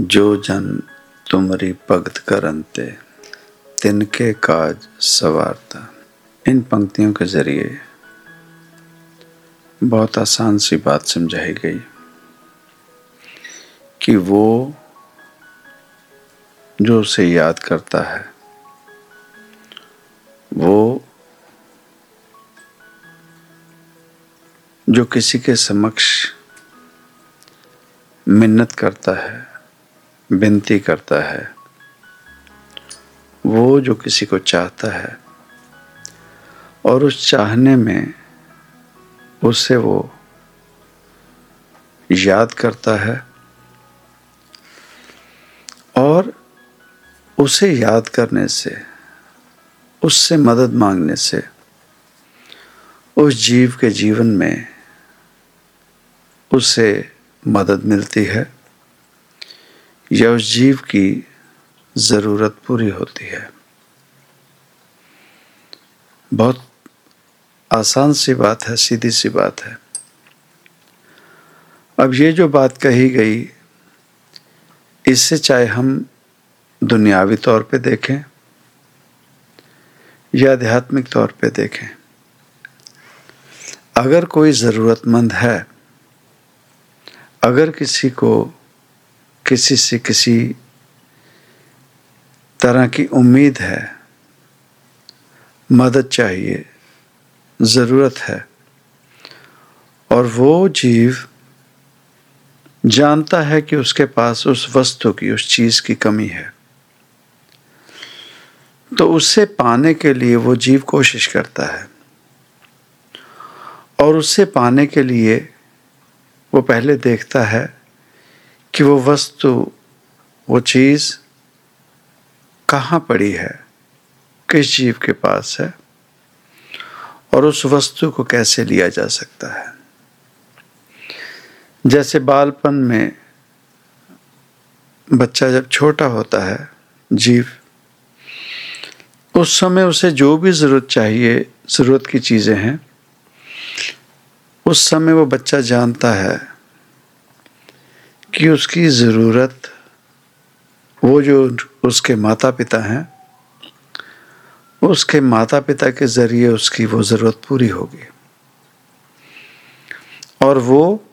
जो जन तुमरी भगत करनते, तिनके काज सवारता। इन पंक्तियों के ज़रिए बहुत आसान सी बात समझाई गई कि वो जो उसे याद करता है, वो जो किसी के समक्ष मिन्नत करता है विनती करता है। वो जो किसी को चाहता है और उस चाहने में उसे वो याद करता है और उसे याद करने से, उससे मदद मांगने से, उस जीव के जीवन में उसे मदद मिलती है। या उस जीव की ज़रूरत पूरी होती है। बहुत आसान सी बात है, सीधी सी बात है। अब ये जो बात कही गई, इससे चाहे हम दुनियावी तौर पे देखें या आध्यात्मिक तौर पे देखें, अगर कोई ज़रूरतमंद है, अगर किसी को किसी से किसी तरह की उम्मीद है, मदद चाहिए, ज़रूरत है। और वो जीव जानता है कि उसके पास उस वस्तु की, उस चीज़ की कमी है। तो उससे पाने के लिए वो जीव कोशिश करता है। और उससे पाने के लिए वो पहले देखता है कि वो वस्तु, वो चीज़ कहाँ पड़ी है? किस जीव के पास है? और उस वस्तु को कैसे लिया जा सकता है? जैसे बालपन में बच्चा जब छोटा होता है, जीव, उस समय उसे जो भी ज़रूरत चाहिए, ज़रूरत की चीज़ें हैं, उस समय वो बच्चा जानता है कि उसकी ज़रूरत, वो जो उसके माता पिता हैं, उसके माता पिता के ज़रिए उसकी वो ज़रूरत पूरी होगी। और वो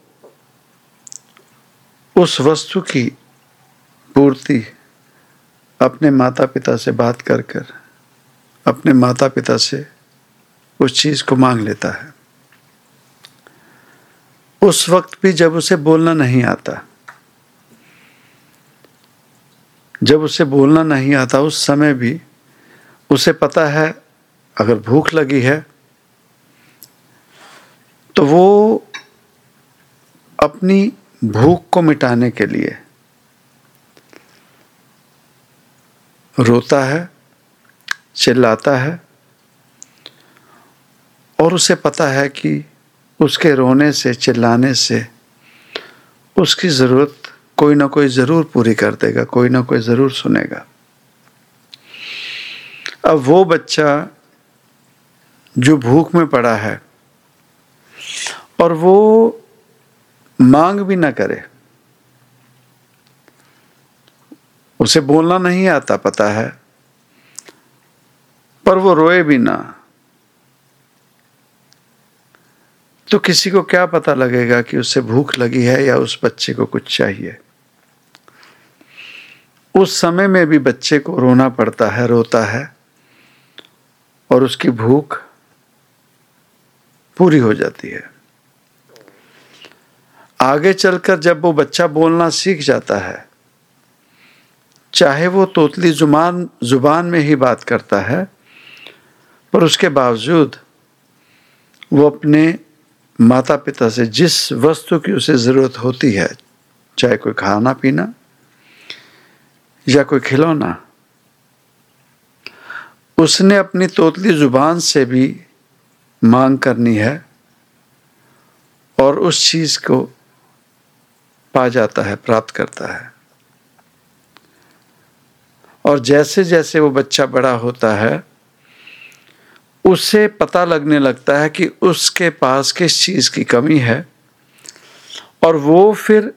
उस वस्तु की पूर्ति अपने माता पिता से बात कर कर, अपने माता पिता से उस चीज़ को मांग लेता है। उस वक्त भी जब उसे बोलना नहीं आता जब उसे बोलना नहीं आता उस समय भी, उसे पता है, अगर भूख लगी है तो वो अपनी भूख को मिटाने के लिए रोता है, चिल्लाता है, और उसे पता है कि उसके रोने से, चिल्लाने से उसकी ज़रूरत कोई ना कोई ज़रूर पूरी कर देगा, कोई ना कोई ज़रूर सुनेगा। अब वो बच्चा जो भूख में पड़ा है और वो मांग भी ना करे, उसे बोलना नहीं आता, पता है, पर वो रोए भी ना। तो किसी को क्या पता लगेगा कि उसे भूख लगी है या उस बच्चे को कुछ चाहिए। उस समय में भी बच्चे को रोना पड़ता है, रोता है और उसकी भूख पूरी हो जाती है। आगे चलकर जब वो बच्चा बोलना सीख जाता है, चाहे वो तोतली ज़ुबान ज़ुबान में ही बात करता है, पर उसके बावजूद वो अपने माता पिता से जिस वस्तु की उसे ज़रूरत होती है, चाहे कोई खाना पीना या कोई खिलौना। उसने अपनी तोतली ज़ुबान से भी मांग करनी है और उस चीज़ को पा जाता है, प्राप्त करता है। और जैसे जैसे वो बच्चा बड़ा होता है, उसे पता लगने लगता है कि उसके पास किस चीज़ की कमी है और वो फिर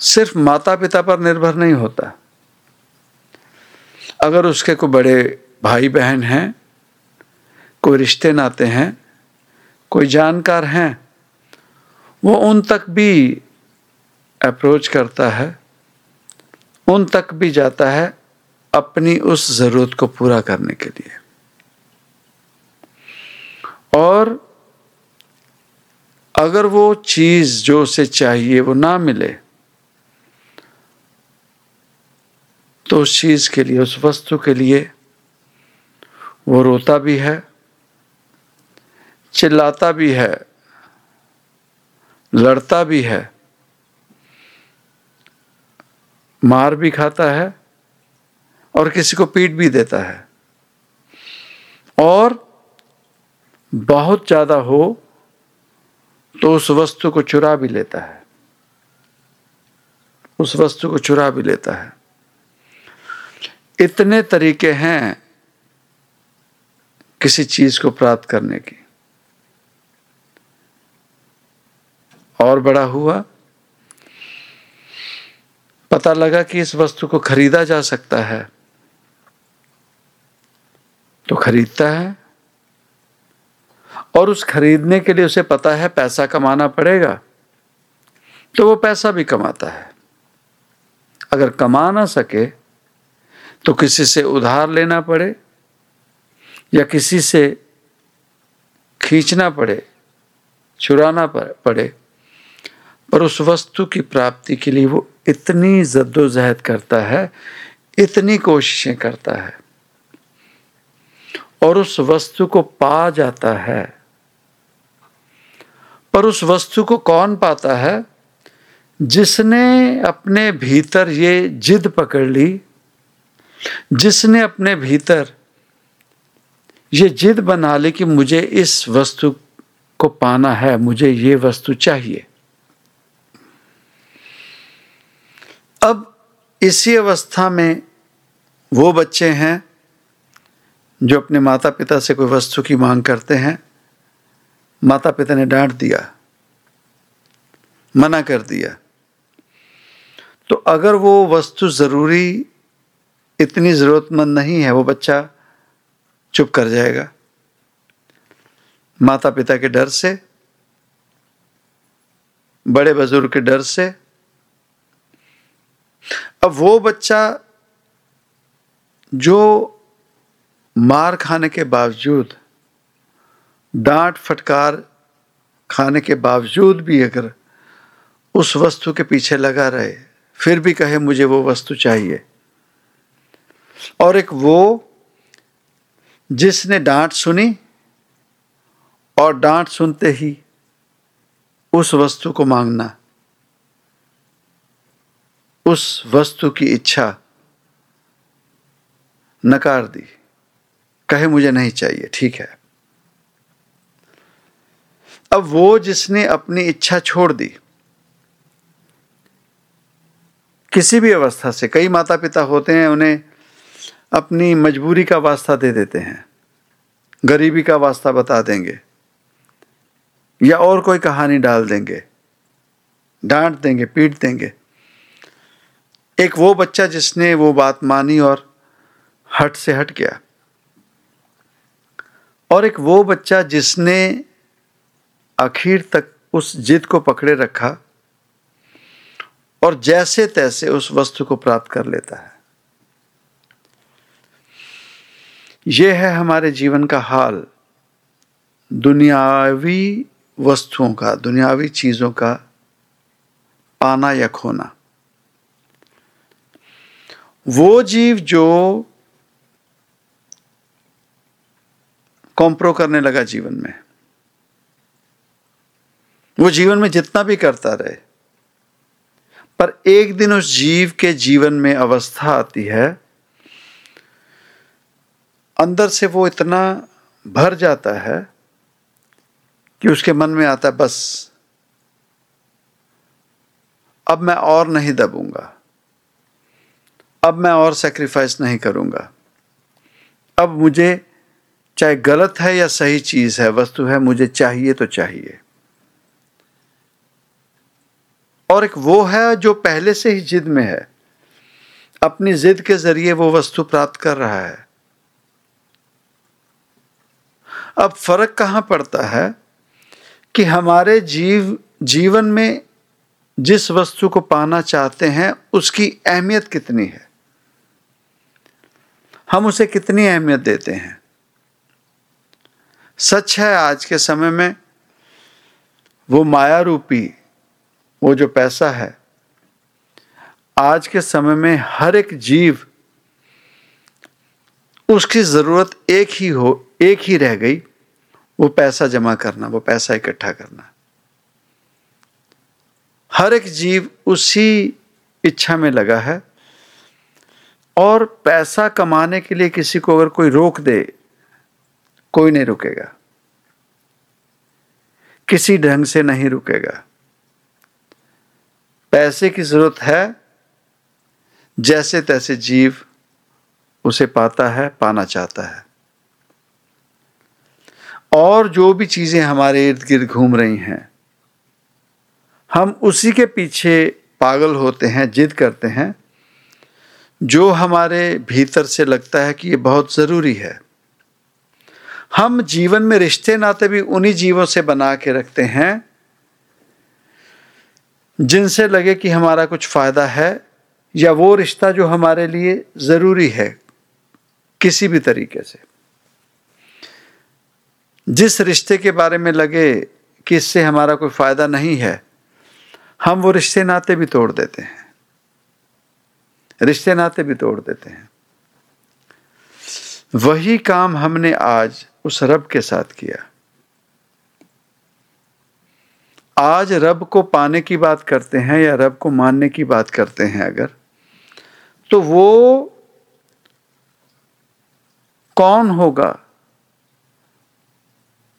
सिर्फ़ माता पिता पर निर्भर नहीं होता। अगर उसके कोई बड़े भाई बहन हैं, कोई रिश्ते नाते हैं, कोई जानकार हैं, वो उन तक भी अप्रोच करता है, उन तक भी जाता है अपनी उस ज़रूरत को पूरा करने के लिए। और अगर वो चीज़ जो उसे चाहिए वो ना मिले तो उस चीज़ के लिए, उस वस्तु के लिए वो रोता भी है, चिल्लाता भी है, लड़ता भी है, मार भी खाता है और किसी को पीट भी देता है। और बहुत ज़्यादा हो तो उस वस्तु को चुरा भी लेता है, उस वस्तु को चुरा भी लेता है। इतने तरीके हैं किसी चीज़ को प्राप्त करने की। और बड़ा हुआ, पता लगा कि इस वस्तु को खरीदा जा सकता है। तो खरीदता है। और उस खरीदने के लिए उसे पता है पैसा कमाना पड़ेगा तो वो पैसा भी कमाता है। अगर कमा ना सके तो किसी से उधार लेना पड़े या किसी से खींचना पड़े, चुराना पड़े, पर उस वस्तु की प्राप्ति के लिए वो इतनी जद्दोजहद करता है, इतनी कोशिशें करता है, और उस वस्तु को पा जाता है, पर उस वस्तु को कौन पाता है? जिसने अपने भीतर ये जिद पकड़ ली जिसने अपने भीतर ये जिद बना ली कि मुझे इस वस्तु को पाना है, मुझे ये वस्तु चाहिए। अब इसी अवस्था में वो बच्चे हैं जो अपने माता पिता से कोई वस्तु की मांग करते हैं। माता पिता ने डांट दिया, मना कर दिया। तो अगर वो वस्तु ज़रूरी इतनी ज़रूरतमंद नहीं है, वो बच्चा चुप कर जाएगा। माता पिता के डर से, बड़े बुज़ुर्ग के डर से, अब वो बच्चा जो मार खाने के बावजूद, डांट फटकार खाने के बावजूद भी अगर उस वस्तु के पीछे लगा रहे, फिर भी कहे, मुझे वो वस्तु चाहिए। और एक वो जिसने डांट सुनी और डांट सुनते ही उस वस्तु को मांगना, उस वस्तु की इच्छा नकार दी, कहे मुझे नहीं चाहिए, ठीक है। अब वो जिसने अपनी इच्छा छोड़ दी, किसी भी अवस्था से, कई माता पिता होते हैं, उन्हें अपनी मजबूरी का वास्ता दे देते हैं। गरीबी का वास्ता बता देंगे। या और कोई कहानी डाल देंगे। डांट देंगे, पीट देंगे। एक वो बच्चा जिसने वो बात मानी और हट से हट गया। और एक वो बच्चा जिसने आखिर तक उस जिद को पकड़े रखा और जैसे तैसे उस वस्तु को प्राप्त कर लेता है। यह है हमारे जीवन का हाल। दुनियावी वस्तुओं का, दुनियावी चीज़ों का पाना या खोना। वो जीव जो कॉम्प्रो करने लगा जीवन में, वो जीवन में जितना भी करता रहे, पर एक दिन उस जीव के जीवन में अवस्था आती है अंदर से वो इतना भर जाता है कि उसके मन में आता है, बस। अब मैं और नहीं दबूँगा। अब मैं और सेक्रीफाइस नहीं करूँगा। अब मुझे चाहे गलत है या सही चीज़ है, वस्तु है, मुझे चाहिए तो चाहिए। और एक वो है जो पहले से ही जिद में है। अपनी जिद के ज़रिए वो वस्तु प्राप्त कर रहा है। अब फ़र्क कहाँ पड़ता है कि हमारे जीव, जीवन में जिस वस्तु को पाना चाहते हैं, उसकी अहमियत कितनी है? हम उसे कितनी अहमियत देते हैं? सच है, आज के समय में वो माया रूपी वो जो पैसा है, आज के समय में हर एक जीव, उसकी ज़रूरत एक ही हो एक ही रह गई, वो पैसा जमा करना, वो पैसा इकट्ठा करना। हर एक जीव उसी इच्छा में लगा है और पैसा कमाने के लिए किसी को अगर कोई रोक दे, कोई नहीं रुकेगा। किसी ढंग से नहीं रुकेगा। पैसे की ज़रूरत है, जैसे तैसे जीव उसे पाता है, पाना चाहता है। और जो भी चीज़ें हमारे इर्द गिर्द घूम रही हैं, हम उसी के पीछे पागल होते हैं, जिद करते हैं, जो हमारे भीतर से लगता है कि ये बहुत ज़रूरी है। हम जीवन में रिश्ते नाते भी उन्हीं जीवों से बना के रखते हैं, जिनसे लगे कि हमारा कुछ फ़ायदा है, या वो रिश्ता जो हमारे लिए ज़रूरी है, किसी भी तरीके से। जिस रिश्ते के बारे में लगे कि इससे हमारा कोई फ़ायदा नहीं है, हम वो रिश्ते नाते भी तोड़ देते हैं। रिश्ते नाते भी तोड़ देते हैं। वही काम हमने आज उस रब के साथ किया। आज रब को पाने की बात करते हैं या रब को मानने की बात करते हैं अगर तो वो कौन होगा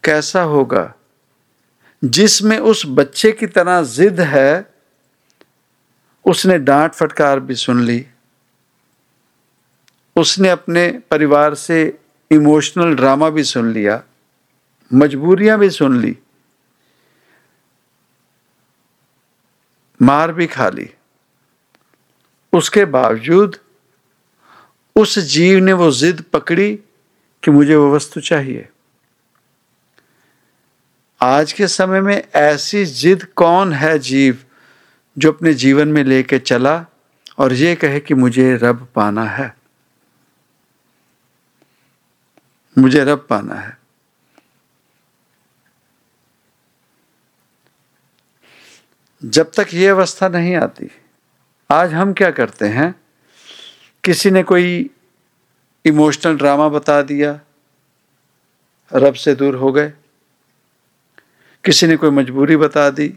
कैसा होगा? जिसमें उस बच्चे की तरह जिद है, उसने डांट फटकार भी सुन ली। उसने अपने परिवार से इमोशनल ड्रामा भी सुन लिया, मजबूरियाँ भी सुन ली, मार भी खा ली। उसके बावजूद उस जीव ने वो जिद पकड़ी कि मुझे वो वस्तु चाहिए। आज के समय में ऐसी जिद कौन है जीव जो अपने जीवन में लेके चला और ये कहे कि मुझे रब पाना है? मुझे रब पाना है। जब तक ये अवस्था नहीं आती, आज हम क्या करते हैं? किसी ने कोई इमोशनल ड्रामा बता दिया, रब से दूर हो गए। किसी ने कोई मजबूरी बता दी,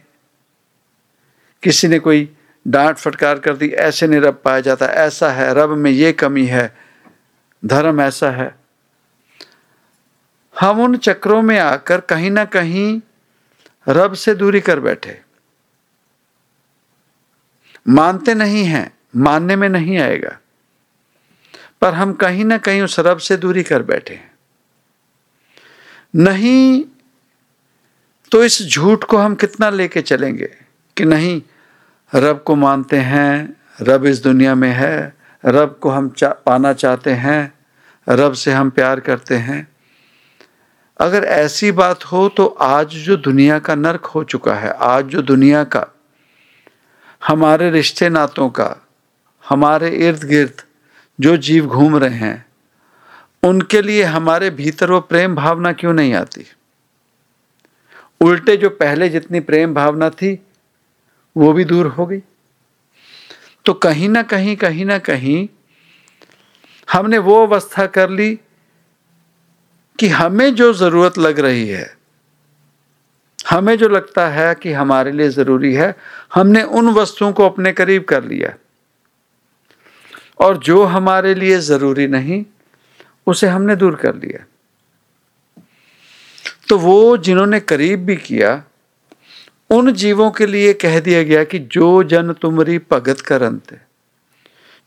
किसी ने कोई डांट फटकार कर दी, ऐसे नहीं रब पाया जाता, ऐसा है, रब में ये कमी है, धर्म ऐसा है। हम उन चक्रों में आकर कहीं ना कहीं रब से दूरी कर बैठे। मानते नहीं हैं, मानने में नहीं आएगा, पर हम कहीं ना कहीं उस रब से दूरी कर बैठे हैं। नहीं तो इस झूठ को हम कितना लेके चलेंगे कि नहीं रब को मानते हैं रब इस दुनिया में है रब को हम चा, पाना चाहते हैं रब से हम प्यार करते हैं। अगर ऐसी बात हो तो आज जो दुनिया का नरक हो चुका है आज जो दुनिया का हमारे रिश्ते नातों का हमारे इर्द गिर्द जो जीव घूम रहे हैं उनके लिए हमारे भीतर वो प्रेम भावना क्यों नहीं आती? उल्टे जो पहले जितनी प्रेम भावना थी, वो भी दूर हो गई। तो कहीं ना कहीं कहीं ना कहीं हमने वो अवस्था कर ली कि हमें जो ज़रूरत लग रही है, हमें जो लगता है कि हमारे लिए ज़रूरी है, हमने उन वस्तुओं को अपने करीब कर लिया। और जो हमारे लिए ज़रूरी नहीं, उसे हमने दूर कर लिया। तो वो जिन्होंने करीब भी किया, उन जीवों के लिए कह दिया गया कि जो जन तुमरी भगत करंत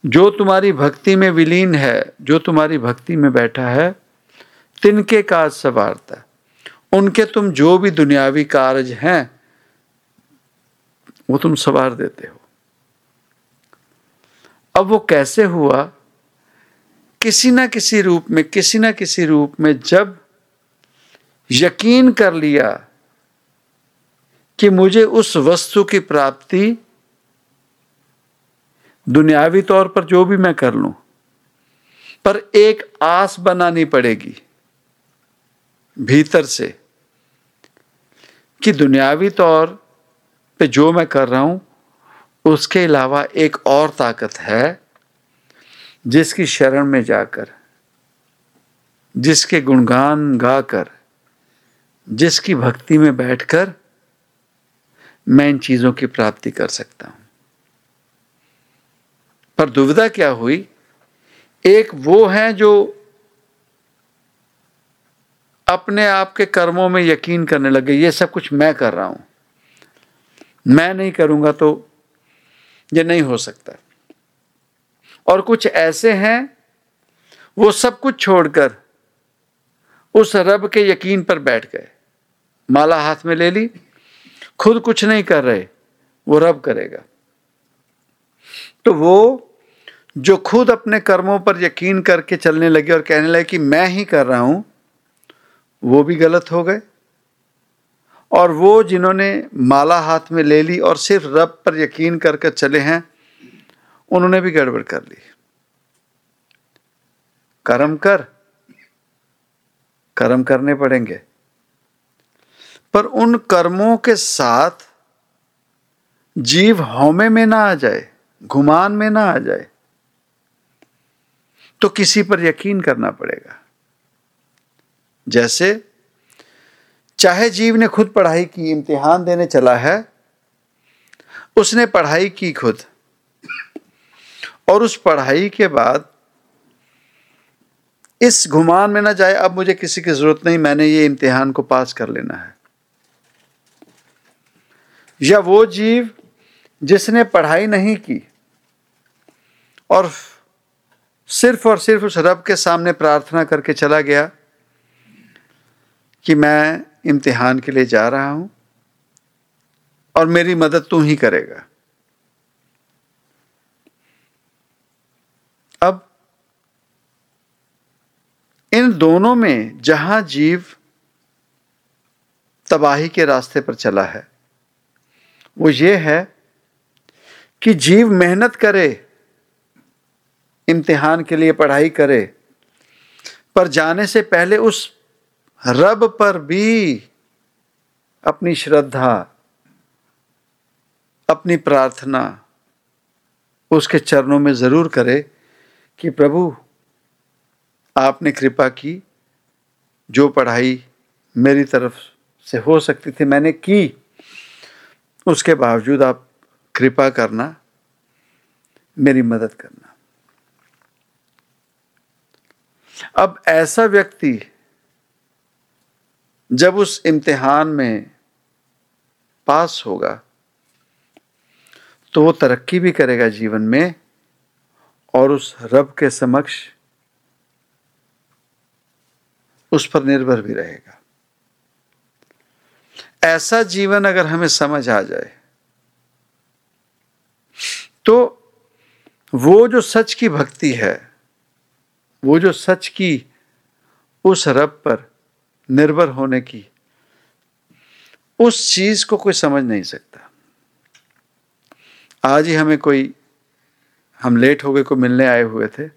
जो तुम्हारी भक्ति में विलीन है, जो तुम्हारी भक्ति में बैठा है, तिनके काज सवारता उनके तुम जो भी दुनियावी कार्य हैं, वो तुम सवार देते हो। अब वो कैसे हुआ? किसी ना किसी रूप में, किसी ना किसी रूप में जब यकीन कर लिया कि मुझे उस वस्तु की प्राप्ति दुनियावी तौर पर जो भी मैं कर लूँ, पर एक आस बनानी पड़ेगी भीतर से कि दुनियावी तौर पे जो मैं कर रहा हूँ, उसके अलावा एक और ताकत है जिसकी शरण में जाकर, जिसके गुणगान गाकर जिसकी भक्ति में बैठकर मैं इन चीज़ों की प्राप्ति कर सकता हूँ। पर दुविधा क्या हुई? एक वो है जो अपने आप के कर्मों में यकीन करने लगे ये सब कुछ मैं कर रहा हूँ। मैं नहीं करूँगा तो ये नहीं हो सकता। और कुछ ऐसे हैं, वो सब कुछ छोड़कर उस रब के यकीन पर बैठ गए। माला हाथ में ले ली, खुद कुछ नहीं कर रहे, वो रब करेगा। तो वो जो खुद अपने कर्मों पर यकीन करके चलने लगे और कहने लगे कि मैं ही कर रहा हूँ, वो भी गलत हो गए। और वो जिन्होंने माला हाथ में ले ली और सिर्फ़ रब पर यकीन करके चले हैं, उन्होंने भी गड़बड़ कर ली। कर्म कर, कर्म करने पड़ेंगे। पर उन कर्मों के साथ जीव हौमे में ना आ जाए, घुमान में ना आ जाए तो किसी पर यकीन करना पड़ेगा। जैसे चाहे जीव ने खुद पढ़ाई की, इम्तिहान देने चला है, उसने पढ़ाई की खुद, और उस पढ़ाई के बाद इस घुमान में ना जाए, अब मुझे किसी की ज़रूरत नहीं, मैंने ये इम्तिहान को पास कर लेना है। या वो जीव जिसने पढ़ाई नहीं की और सिर्फ़ और सिर्फ़ उस रब के सामने प्रार्थना करके चला गया कि मैं इम्तिहान के लिए जा रहा हूँ और मेरी मदद तू ही करेगा। अब इन दोनों में जहाँ जीव तबाही के रास्ते पर चला है वो ये है कि जीव मेहनत करे, इम्तिहान के लिए पढ़ाई करे, पर जाने से पहले उस रब पर भी अपनी श्रद्धा, अपनी प्रार्थना उसके चरणों में ज़रूर करे कि प्रभु, आपने कृपा की, जो पढ़ाई मेरी तरफ़ से हो सकती थी, मैंने की। उसके बावजूद आप कृपा करना, मेरी मदद करना। अब ऐसा व्यक्ति जब उस इम्तिहान में पास होगा तो वो तरक्की भी करेगा जीवन में और उस रब के समक्ष उस पर निर्भर भी रहेगा। ऐसा जीवन अगर हमें समझ आ जाए तो वो जो सच की भक्ति है, वो जो सच की उस रब पर निर्भर होने की, उस चीज़ को कोई समझ नहीं सकता। आज ही हमें कोई, हम लेट हो गए को मिलने आए हुए थे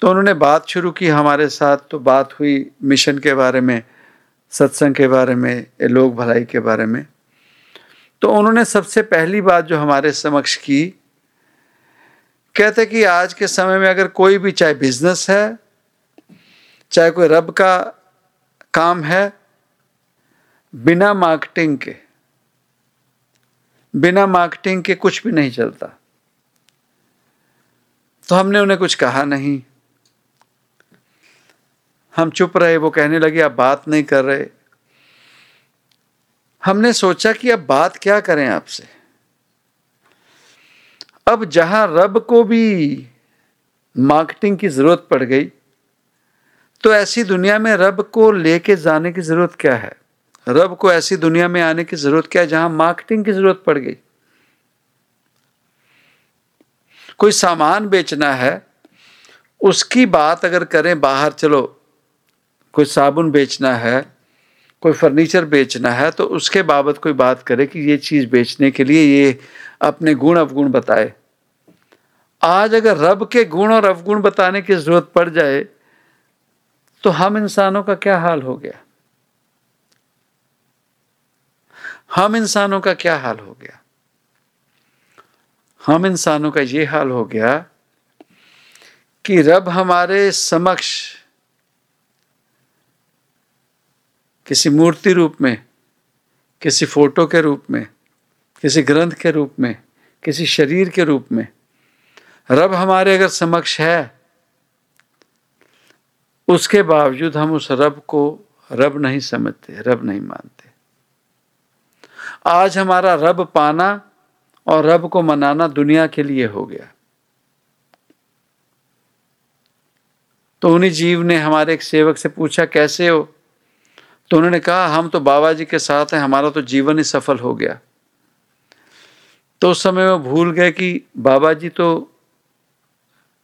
तो उन्होंने बात शुरू की हमारे साथ तो बात हुई मिशन के बारे में सत्संग के बारे में लोक भलाई के बारे में। तो उन्होंने सबसे पहली बात जो हमारे समक्ष की, कहते कि आज के समय में अगर कोई भी, चाहे बिज़नेस है, चाहे कोई रब का काम है, बिना मार्केटिंग के, बिना मार्केटिंग के कुछ भी नहीं चलता। तो हमने उन्हें कुछ कहा नहीं। हम चुप रहे, वो कहने लगे, आप बात नहीं कर रहे। हमने सोचा कि अब बात क्या करें आपसे। अब जहाँ रब को भी मार्केटिंग की ज़रूरत पड़ गई तो ऐसी दुनिया में रब को लेके जाने की ज़रूरत क्या है? रब को ऐसी दुनिया में आने की ज़रूरत क्या है जहाँ मार्केटिंग की ज़रूरत पड़ गई? कोई सामान बेचना है, उसकी बात अगर करें बाहर, चलो कोई साबुन बेचना है, कोई फर्नीचर बेचना है तो उसके बाबत कोई बात करे कि ये चीज़ बेचने के लिए ये अपने गुण अवगुण बताए। आज अगर रब के गुण और अवगुण बताने की ज़रूरत पड़ जाए तो हम इंसानों का क्या हाल हो गया? हम इंसानों का क्या हाल हो गया? हम इंसानों का ये हाल हो गया कि रब हमारे समक्ष किसी मूर्ति रूप में, किसी फ़ोटो के रूप में, किसी ग्रंथ के रूप में, किसी शरीर के रूप में। रब हमारे अगर समक्ष है, उसके बावजूद हम उस रब को रब नहीं समझते, रब नहीं मानते। आज हमारा रब पाना और रब को मनाना दुनिया के लिए हो गया। तो उन्हीं जीव ने हमारे एक सेवक से पूछा, कैसे हो? तो उन्होंने कहा, हम तो बाबा जी के साथ हैं, हमारा तो जीवन ही सफल हो गया। तो उस समय वो भूल गए कि बाबा जी तो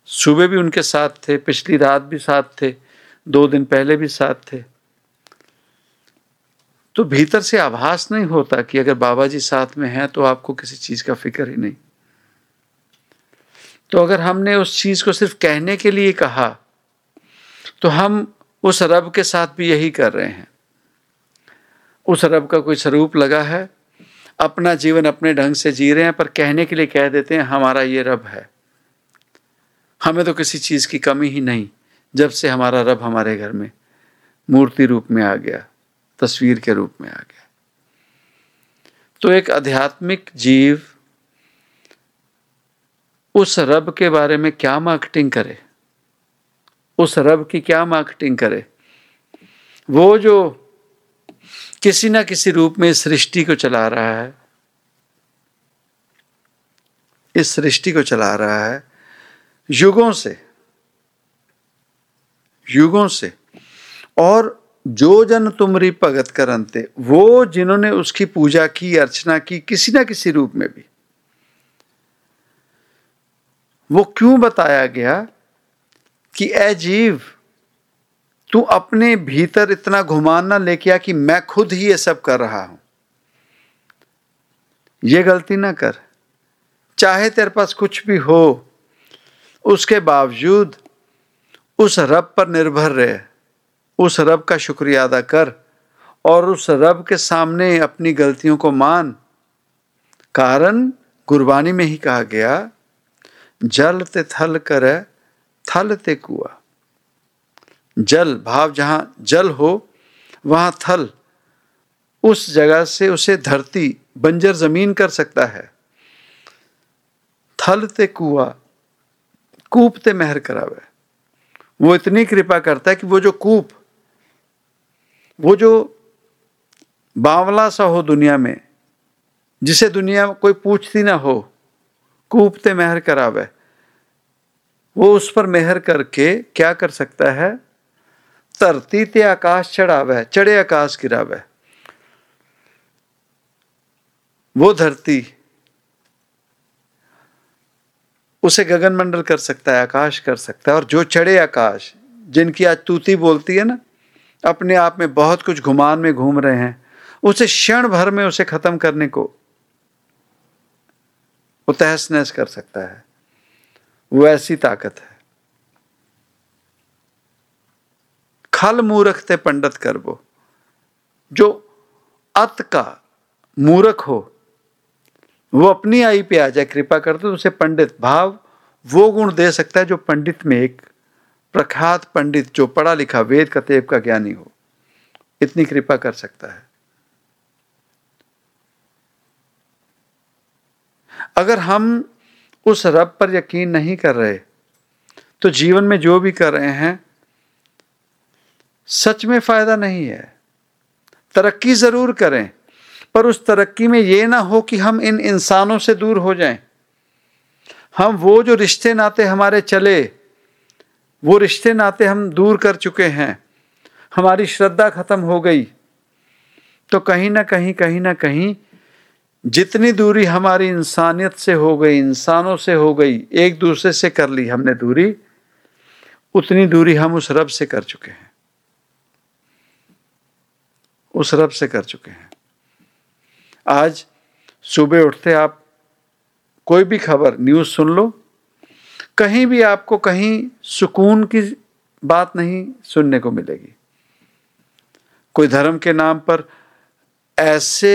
सुबह भी उनके साथ थे, पिछली रात भी साथ थे, दो दिन पहले भी साथ थे। तो भीतर से आभास नहीं होता कि अगर बाबा जी साथ में हैं तो आपको किसी चीज़ का फ़िक्र ही नहीं। तो अगर हमने उस चीज़ को सिर्फ़ कहने के लिए कहा तो हम उस रब के साथ भी यही कर रहे हैं। उस रब का कोई स्वरूप लगा है? अपना जीवन अपने ढंग से जी रहे हैं, पर कहने के लिए कह देते हैं, हमारा ये रब है। हमें तो किसी चीज़ की कमी ही नहीं, जब से हमारा रब हमारे घर में, मूर्ति रूप में आ गया, तस्वीर के रूप में आ गया। तो एक आध्यात्मिक जीव उस रब के बारे में क्या मार्केटिंग करे? उस रब की क्या मार्केटिंग करे? वो जो किसी ना किसी रूप में इस सृष्टि को चला रहा है। इस सृष्टि को चला रहा है। युगों से युगों से। और जो जन तुमरी भगत करनते, वो जिन्होंने उसकी पूजा की, अर्चना की, किसी ना किसी रूप में भी। वो क्यों बताया गया कि अजीव तू अपने भीतर इतना घुमान ना लेके आ कि मैं खुद ही ये सब कर रहा हूँ। ये गलती ना कर। चाहे तेरे पास कुछ भी हो, उसके बावजूद उस रब पर निर्भर रहे, उस रब का शुक्रिया अदा कर और उस रब के सामने अपनी गलतियों को मान। कारण गुरबानी में ही कहा गया, जल ते थल कर, थल ते कुआ। जल, भाव जहाँ जल हो, वहाँ थल। उस जगह से उसे धरती, बंजर ज़मीन कर सकता है। थल ते कुआ, कूप ते मेहर करावे। वो इतनी कृपा करता है कि वो जो कूप, वो जो बावला सा हो दुनिया में, जिसे दुनिया कोई पूछती ना हो, कूप ते मेहर करावे। वो उस पर मेहर करके क्या कर सकता है? धरती ते आकाश चढ़ावे, चढ़े आकाश गिरावे। वो धरती उसे गगन मंडल कर सकता है, आकाश कर सकता है, और जो चढ़े आकाश, जिनकी आज तूती बोलती है ना, अपने आप में बहुत कुछ घुमान में घूम रहे हैं, उसे क्षण भर में उसे खत्म करने को वो तहस नहस कर सकता है। वो ऐसी ताकत है। खल मूर्ख ते पंडित कर वो जो अत का मूर्ख हो, वो अपनी आई पे आ जाए, कृपा कर तो उसे पंडित भाव वो गुण दे सकता है जो पंडित में एक प्रख्यात पंडित, जो पढ़ा लिखा वेद का तेब का ज्ञानी हो। इतनी कृपा कर सकता है। अगर हम उस रब पर यकीन नहीं कर रहे तो जीवन में जो भी कर रहे हैं सच में फ़ायदा नहीं है। तरक्की ज़रूर करें, पर उस तरक्की में ये ना हो कि हम इन इंसानों से दूर हो जाएँ। हम वो जो रिश्ते नाते हमारे चले, वो रिश्ते नाते हम दूर कर चुके हैं। हमारी श्रद्धा खत्म हो गई। तो कहीं ना कहीं कहीं ना कहीं जितनी दूरी हमारी इंसानियत से हो गई, इंसानों से हो गई, एक दूसरे से कर ली हमने दूरी, उतनी दूरी हम उस रब से कर चुके हैं। उस रब से कर चुके हैं। आज सुबह उठते आप कोई भी खबर, न्यूज़ सुन लो, कहीं भी आपको कहीं सुकून की बात नहीं सुनने को मिलेगी। कोई धर्म के नाम पर ऐसे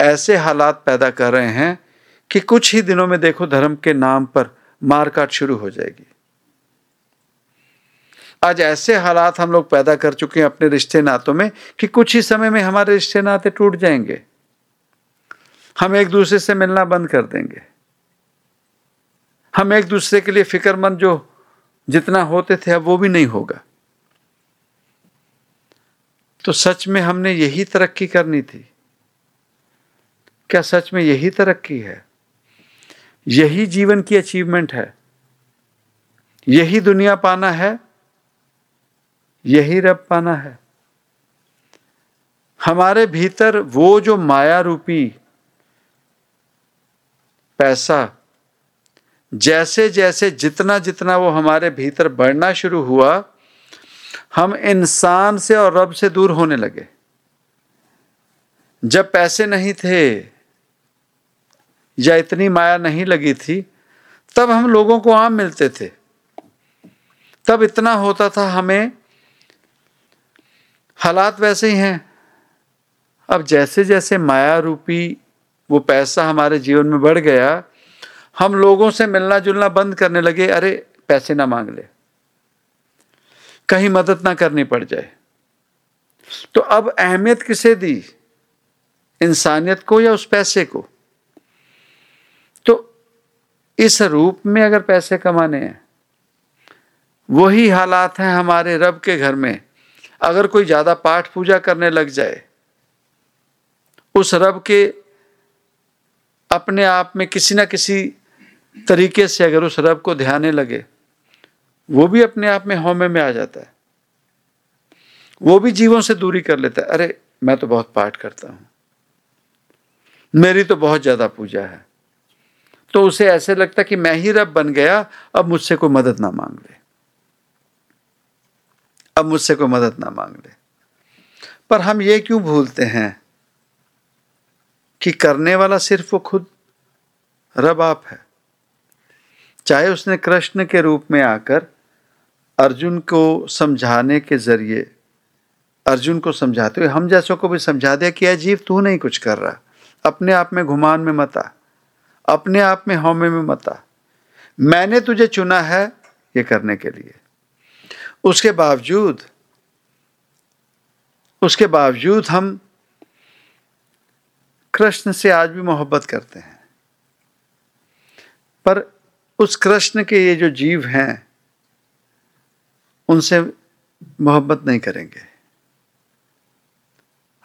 ऐसे हालात पैदा कर रहे हैं कि कुछ ही दिनों में देखो धर्म के नाम पर मारकाट शुरू हो जाएगी। आज ऐसे हालात हम लोग पैदा कर चुके हैं अपने रिश्ते नातों में कि कुछ ही समय में हमारे रिश्ते नाते टूट जाएँगे। हम एक दूसरे से मिलना बंद कर देंगे। हम एक दूसरे के लिए फिक्रमंद जो जितना होते थे अब वो भी नहीं होगा। तो सच में हमने यही तरक्की करनी थी? क्या सच में यही तरक्की है? यही जीवन की अचीवमेंट है? यही दुनिया पाना है? यही रब पाना है। हमारे भीतर वो जो माया रूपी पैसा जैसे जैसे जितना जितना वो हमारे भीतर बढ़ना शुरू हुआ, हम इंसान से और रब से दूर होने लगे। जब पैसे नहीं थे या इतनी माया नहीं लगी थी, तब हम लोगों को आम मिलते थे। तब इतना होता था हमें हालात वैसे ही हैं। अब जैसे जैसे माया रूपी वो पैसा हमारे जीवन में बढ़ गया, हम लोगों से मिलना जुलना बंद करने लगे, अरे, पैसे ना मांग ले। कहीं मदद ना करनी पड़ जाए। तो अब अहमियत किसे दी? इंसानियत को या उस पैसे को? तो इस रूप में अगर पैसे कमाने हैं, वही हालात हैं हमारे रब के घर में। अगर कोई ज़्यादा पाठ पूजा करने लग जाए, उस रब के अपने आप में किसी ना किसी तरीके से अगर उस रब को ध्याने लगे, वो भी अपने आप में होमे में आ जाता है। वो भी जीवों से दूरी कर लेता है। अरे, मैं तो बहुत पाठ करता हूँ। मेरी तो बहुत ज़्यादा पूजा है। तो उसे ऐसे लगता कि मैं ही रब बन गया, अब मुझसे कोई मदद ना मांग ले। अब मुझसे कोई मदद ना मांग ले। पर हम ये क्यों भूलते हैं कि करने वाला सिर्फ़ वो खुद? रब आप है। चाहे उसने कृष्ण के रूप में आकर अर्जुन को समझाने के ज़रिए, अर्जुन को समझाते हुए, हम जैसों को भी समझा दिया कि अजीब, तू नहीं कुछ कर रहा। अपने आप में घुमान में मत आ। अपने आप में हौमे में मत आ। मैंने तुझे चुना है ये करने के लिए। उसके बावजूद उसके बावजूद हम कृष्ण से आज भी मोहब्बत करते हैं। पर उस कृष्ण के ये जो जीव हैं, उनसे मोहब्बत नहीं करेंगे।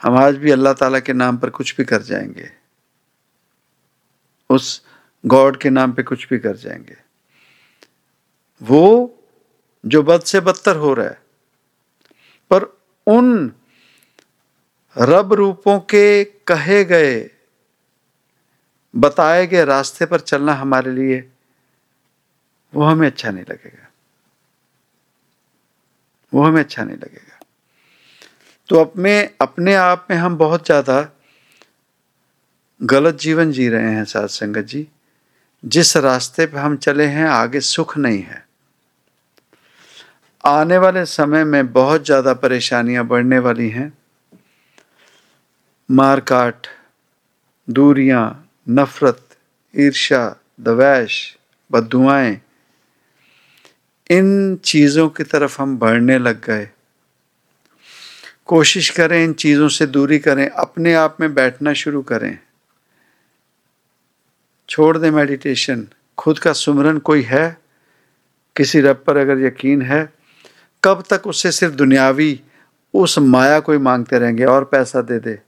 हम आज भी अल्लाह ताला के नाम पर कुछ भी कर जाएँगे। उस गॉड के नाम पे कुछ भी कर जाएँगे। वो जो बद से बदतर हो रहा है। पर उन रब रूपों के कहे गए, बताए गए रास्ते पर चलना हमारे लिए, वो हमें अच्छा नहीं लगेगा। वो हमें अच्छा नहीं लगेगा। तो अपने अपने आप में हम बहुत ज़्यादा गलत जीवन जी रहे हैं साथ संगत जी। जिस रास्ते पर हम चले हैं, आगे सुख नहीं है। आने वाले समय में बहुत ज़्यादा परेशानियाँ बढ़ने वाली हैं। मारकाट, दूरियाँ, नफरत ईर्षा दवैश बदुआएँ इन चीज़ों की तरफ़ हम बढ़ने लग गए। कोशिश करें इन चीज़ों से दूरी करें, अपने आप में बैठना शुरू करें। छोड़ दें मेडिटेशन खुद का सुमरन कोई है? किसी रब पर अगर यकीन है कब तक उससे सिर्फ़ दुनियावी, उस माया को ही मांगते रहेंगे, और पैसा दे दे,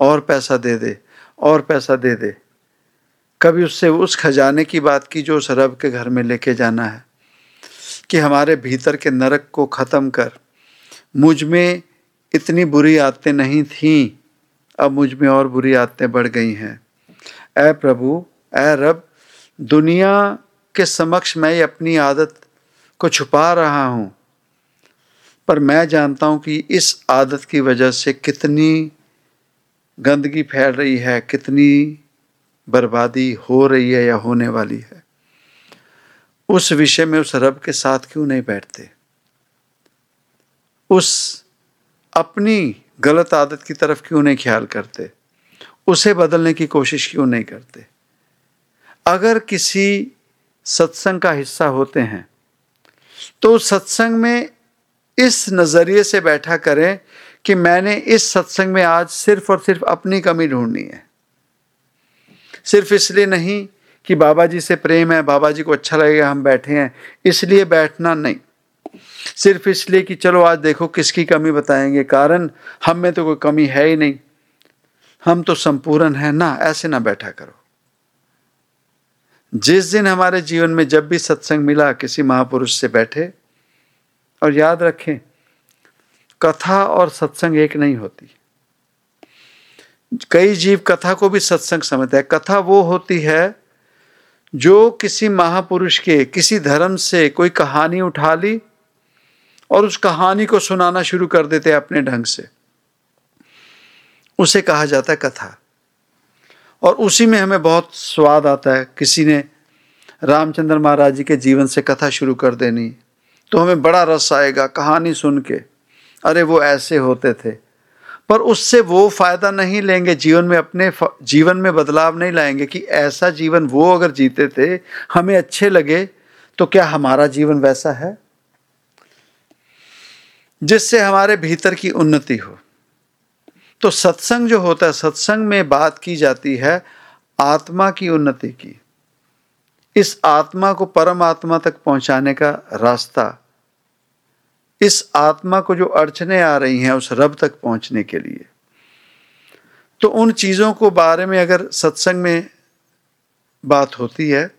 और पैसा दे दे, और पैसा दे दे। कभी उससे उस खजाने की बात की जो उस रब के घर में लेके जाना है, कि हमारे भीतर के नरक को ख़त्म कर। मुझमें इतनी बुरी आदतें नहीं थीं, अब मुझमें और बुरी आदतें बढ़ गई हैं। ऐ प्रभु, ऐ रब, दुनिया के समक्ष मैं अपनी आदत को छुपा रहा हूँ पर मैं जानता हूँ कि इस आदत की वजह से कितनी गंदगी फैल रही है, कितनी बर्बादी हो रही है या होने वाली है। उस विषय में उस रब के साथ क्यों नहीं बैठते? उस अपनी गलत आदत की तरफ़ क्यों नहीं ख्याल करते? उसे बदलने की कोशिश क्यों नहीं करते? अगर किसी सत्संग का हिस्सा होते हैं तो सत्संग में इस नज़रिए से बैठा करें कि मैंने इस सत्संग में आज सिर्फ़ और सिर्फ़ अपनी कमी ढूंढनी है। सिर्फ़ इसलिए नहीं कि बाबा जी से प्रेम है, बाबा जी को अच्छा लगेगा, हम बैठे हैं। इसलिए बैठना नहीं। सिर्फ़ इसलिए कि चलो आज देखो किसकी कमी बताएँगे। कारण हम में तो कोई कमी है ही नहीं। हम तो संपूर्ण है, ना, ऐसे ना बैठा करो। जिस दिन हमारे जीवन में जब भी सत्संग मिला, किसी महापुरुष से बैठे और याद रखें, कथा और सत्संग एक नहीं होती। कई जीव कथा को भी सत्संग समझते हैं। कथा वो होती है जो किसी महापुरुष के, किसी धर्म से कोई कहानी उठा ली और उस कहानी को सुनाना शुरू कर देते हैं अपने ढंग से। उसे कहा जाता है कथा। और उसी में हमें बहुत स्वाद आता है। किसी ने रामचंद्र महाराज जी के जीवन से कथा शुरू कर देनी। तो हमें बड़ा रस आएगा कहानी सुन के। अरे, वो ऐसे होते थे। पर उससे वो फ़ायदा नहीं लेंगे, जीवन में अपने जीवन में बदलाव नहीं लाएँगे कि ऐसा जीवन वो अगर जीते थे, हमें अच्छे लगे तो क्या हमारा जीवन वैसा है? जिससे हमारे भीतर की उन्नति हो। तो सत्संग जो होता है, सत्संग में बात की जाती है आत्मा की उन्नति की। इस आत्मा को परमात्मा तक पहुँचाने का रास्ता, इस आत्मा को जो अड़चने आ रही हैं उस रब तक पहुँचने के लिए। तो उन चीज़ों को बारे में अगर सत्संग में बात होती है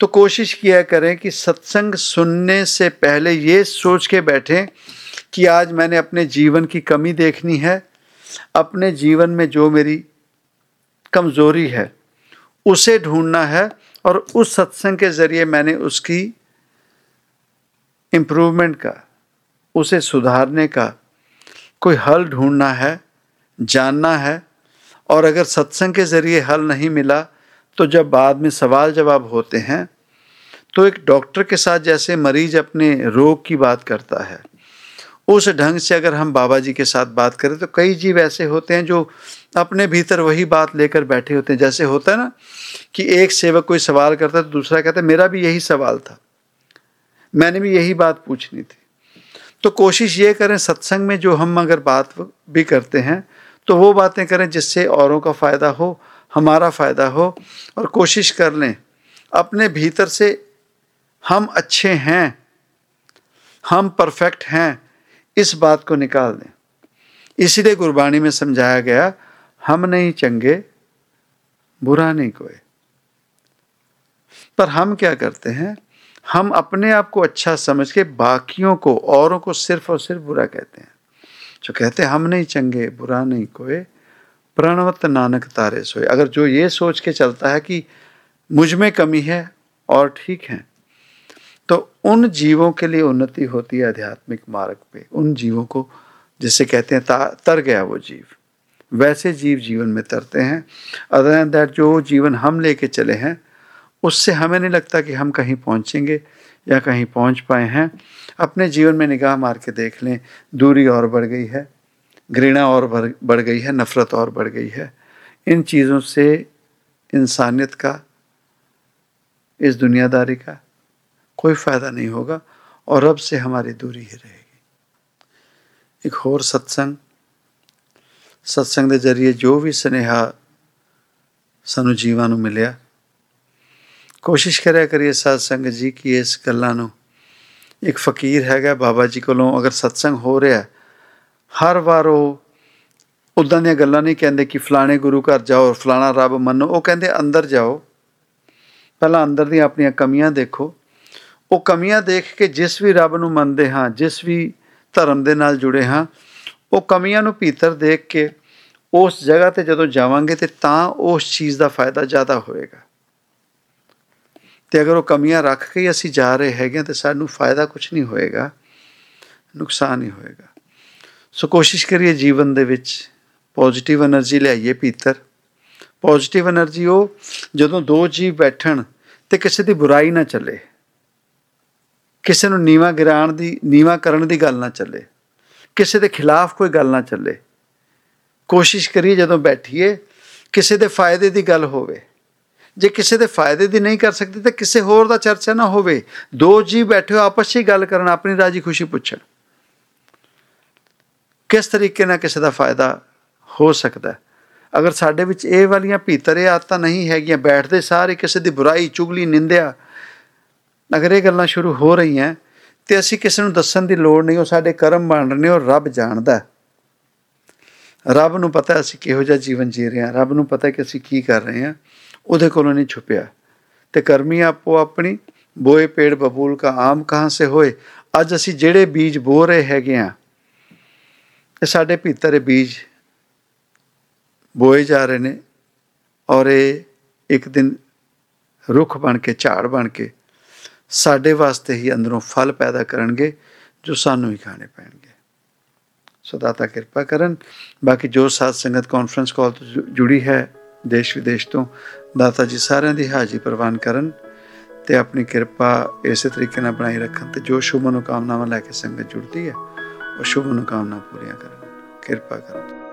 तो कोशिश किया करें कि सत्संग सुनने से पहले ये सोच के बैठें कि आज मैंने अपने जीवन की कमी देखनी है, अपने जीवन में जो मेरी कमज़ोरी है, उसे ढूंढना है और उस सत्संग के ज़रिए मैंने उसकी इम्प्रूवमेंट का, उसे सुधारने का कोई हल ढूंढना है, जानना है। और अगर सत्संग के ज़रिए हल नहीं मिला तो जब बाद में सवाल जवाब होते हैं तो एक डॉक्टर के साथ जैसे मरीज़ अपने रोग की बात करता है। उस ढंग से अगर हम बाबा जी के साथ बात करें तो कई जीव ऐसे होते हैं जो अपने भीतर वही बात लेकर बैठे होते हैं। जैसे होता है ना कि एक सेवक कोई सवाल करता है तो दूसरा कहता है, मेरा भी यही सवाल था। मैंने भी यही बात पूछनी थी। तो कोशिश ये करें, सत्संग में जो हम अगर बात भी करते हैं तो वो बातें करें जिससे औरों का फ़ायदा हो, हमारा फ़ायदा हो और कोशिश कर लें, अपने भीतर से हम अच्छे हैं, हम परफेक्ट हैं, इस बात को निकाल दें। इसीलिए गुरबाणी में समझाया गया हम नहीं चंगे, बुरा नहीं कोई। पर हम क्या करते हैं? हम अपने आप को अच्छा समझ के बाकियों को, औरों को सिर्फ़ और सिर्फ़ बुरा कहते हैं। जो कहते हैं, हम नहीं चंगे, बुरा नहीं कोई। प्रणवत नानक तारे सोए। अगर जो ये सोच के चलता है कि मुझमें कमी है और ठीक है तो उन जीवों के लिए उन्नति होती है आध्यात्मिक मार्ग पे। उन जीवों को, जिसे कहते हैं तर गया वो जीव। वैसे जीव जीवन में तरते हैं। अदर दैट जो जीवन हम लेके चले हैं, उससे हमें नहीं लगता कि हम कहीं पहुँचेंगे या कहीं पहुँच पाए हैं। अपने जीवन में निगाह मार के देख लें, दूरी और बढ़ गई है, घृणा और बढ़ गई है, नफ़रत और बढ़ गई है। इन चीज़ों से इंसानियत का, इस दुनियादारी का कोई फ़ायदा नहीं होगा और रब से हमारी दूरी ही रहेगी। एक और सत्संग ਸਤਸੰਗ ਦੇ ਜ਼ਰੀਏ ਜੋ ਵੀ ਸਨੇਹਾ ਸਾਨੂੰ ਜੀਵਾਂ ਨੂੰ ਮਿਲਿਆ, ਕੋਸ਼ਿਸ਼ ਕਰਿਆ ਕਰੀਏ ਸਤਸੰਗ ਜੀ ਕਿ ਇਸ ਗੱਲਾਂ ਨੂੰ ਇੱਕ ਫਕੀਰ ਹੈਗਾ ਬਾਬਾ ਜੀ ਕੋਲੋਂ ਅਗਰ ਸਤਸੰਗ ਹੋ ਰਿਹਾ, ਹਰ ਵਾਰ ਉਹ ਉਦਾਂ ਦੀਆਂ ਗੱਲਾਂ ਨਹੀਂ ਕਹਿੰਦੇ ਕਿ ਫਲਾਣੇ ਗੁਰੂ ਘਰ ਜਾਓ, ਫਲਾਣਾ ਰੱਬ ਮੰਨੋ, ਉਹ ਕਹਿੰਦੇ ਅੰਦਰ ਜਾਓ। ਪਹਿਲਾਂ ਅੰਦਰ ਦੀਆਂ ਆਪਣੀਆਂ ਕਮੀਆਂ ਦੇਖੋ। ਉਹ ਕਮੀਆਂ ਦੇਖ ਕੇ ਜਿਸ ਵੀ ਰੱਬ ਨੂੰ ਮੰਨਦੇ ਹਾਂ, ਜਿਸ ਵੀ ਧਰਮ ਦੇ ਨਾਲ ਜੁੜੇ ਹਾਂ ਉਹ ਕਮੀਆਂ ਨੂੰ ਭੀਤਰ ਦੇਖ ਕੇ ਉਸ ਜਗ੍ਹਾ ਤੇ ਜਦੋਂ ਜਾਵਾਂਗੇ ਤੇ ਤਾਂ ਉਸ ਚੀਜ਼ ਦਾ ਫਾਇਦਾ ਜ਼ਿਆਦਾ ਹੋਵੇਗਾ। ਤੇ ਅਗਰ ਉਹ ਕਮੀਆਂ ਰੱਖ ਕੇ ਅਸੀਂ ਜਾ ਰਹੇ ਹੈਗੇ ਤੇ ਸਾਨੂੰ ਫਾਇਦਾ ਕੁਝ ਨਹੀਂ ਹੋਏਗਾ ਨੁਕਸਾਨ ਹੀ ਹੋਏਗਾ ਸੋ ਕੋਸ਼ਿਸ਼ ਕਰੀਏ ਜੀਵਨ ਦੇ ਵਿੱਚ ਪੋਜ਼ਿਟਿਵ એનર્ਜੀ ਲਿਆਈਏ ਭੀਤਰ। ਪੋਜ਼ਿਟਿਵ એનર્ਜੀ ਉਹ ਜਦੋਂ ਦੋ ਜੀ ਬੈਠਣ ਤੇ ਕਿਸੇ ਦੀ ਬੁਰਾਈ ਨਾ ਚੱਲੇ, ਕਿਸੇ ਨੂੰ ਨੀਵਾ ਗਿਰਾਣ ਦੀ, ਨੀਵਾ ਕਰਨ ਦੀ ਗੱਲ ਨਾ ਚੱਲੇ। ਕਿਸੇ ਦੇ ਖਿਲਾਫ ਕੋਈ ਗੱਲ ਨਾ ਚੱਲੇ। ਕੋਸ਼ਿਸ਼ ਕਰੀਏ ਜਦੋਂ ਬੈਠੀਏ, ਕਿਸੇ ਦੇ ਫਾਇਦੇ ਦੀ ਗੱਲ ਹੋਵੇ। ਜੇ ਕਿਸੇ ਦੇ ਫਾਇਦੇ ਦੀ ਨਹੀਂ ਕਰ ਸਕਦੇ ਤਾਂ ਕਿਸੇ ਹੋਰ ਦਾ ਚਰਚਾ ਨਾ ਹੋਵੇ। ਦੋ ਜੀ ਬੈਠੇ ਹੋ ਆਪਸ 'ਚ ਹੀ ਗੱਲ ਕਰਨ, ਆਪਣੀ ਰਾਜੀ ਖੁਸ਼ੀ ਪੁੱਛਣ। ਕਿਸ ਤਰੀਕੇ ਨਾਲ ਕਿਸੇ ਦਾ ਫਾਇਦਾ ਹੋ ਸਕਦਾ ਹੈ? ਅਗਰ ਸਾਡੇ ਵਿੱਚ ਇਹ ਵਾਲੀਆਂ ਭੀਤਰ ਇਹ ਆਦਤਾਂ ਨਹੀਂ ਹੈਗੀਆਂ, ਬੈਠਦੇ ਸਾਰੇ ਕਿਸੇ ਦੀ ਬੁਰਾਈ, ਚੁਗਲੀ, ਨਿੰਦਿਆ, ਅਗਰ ਇਹ ਗੱਲਾਂ ਸ਼ੁਰੂ ਹੋ ਰਹੀਆਂ ਤੇ ਅਸੀਂ ਕਿਸੇ ਨੂੰ ਦੱਸਣ ਦੀ ਲੋੜ ਨਹੀਂ, ਉਹ ਸਾਡੇ ਕਰਮ ਬਣ ਰਹੇ ਨੇ, ਉਹ ਰੱਬ ਜਾਣਦਾ ਹੈ। ਰੱਬ ਨੂੰ ਪਤਾ ਅਸੀਂ ਕਿਹੋ ਜਿਹਾ ਜੀਵਨ ਜੀ ਰਹੇ ਹਾਂ, ਰੱਬ ਨੂੰ ਪਤਾ ਕਿ ਅਸੀਂ ਕੀ ਕਰ ਰਹੇ ਹਾਂ, ਉਹਦੇ ਕੋਲੋਂ ਨਹੀਂ ਛੁਪਿਆ ਤੇ ਕਰਮੀ ਆਪੋ ਆਪਣੀ, ਬੋਏ ਪੇੜ ਬਬੂਲ ਕਾ ਆਮ ਕਹਾਂ ਸੇ ਹੋਏ, ਅੱਜ ਅਸੀਂ ਜਿਹੜੇ ਬੀਜ ਬੋ ਰਹੇ ਹੈਗੇ ਆ ਇਹ ਸਾਡੇ ਭੀਤਰ ਇਹ ਬੀਜ ਬੋਏ ਜਾ ਰਹੇ ਨੇ, ਔਰ ਇਹ ਇੱਕ ਦਿਨ ਰੁੱਖ ਬਣ ਕੇ, ਝਾੜ ਬਣ ਕੇ ਸਾਡੇ ਵਾਸਤੇ ਹੀ ਅੰਦਰੋਂ ਫਲ ਪੈਦਾ ਕਰਨਗੇ ਜੋ ਸਾਨੂੰ ਹੀ ਖਾਣੇ ਪੈਣਗੇ। ਸੋ ਦਾਤਾ ਕਿਰਪਾ ਕਰਨ। ਬਾਕੀ ਜੋ ਸਾਧ ਸੰਗਤ ਕਾਨਫਰੰਸ ਕਾਲ ਤੋਂ ਜੁ- ਜੁੜੀ ਹੈ ਦੇਸ਼ ਵਿਦੇਸ਼ ਤੋਂ, ਦਾਤਾ ਜੀ ਸਾਰਿਆਂ ਦੀ ਹਾਜ਼ਰੀ ਪ੍ਰਵਾਨ ਕਰਨ ਤੇ ਆਪਣੀ ਕਿਰਪਾ ਇਸੇ ਤਰੀਕੇ ਨਾਲ ਬਣਾਈ ਰੱਖਣ ਤੇ ਜੋ ਸ਼ੁਭ ਮਨੋਕਾਮਨਾਵਾਂ ਲੈ ਕੇ ਸੰਗਤ ਜੁੜਦੀ ਹੈ, ਉਹ ਸ਼ੁਭ ਮਨੋਕਾਮਨਾ ਪੂਰੀਆਂ ਕਰਨ। ਕਿਰਪਾ ਕਰਨ।